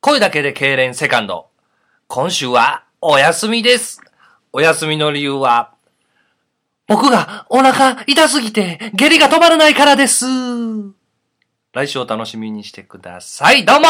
声だけで痙攣セカンド。今週はお休みです。お休みの理由は、僕がお腹痛すぎて下痢が止まらないからです。来週お楽しみにしてください。どうも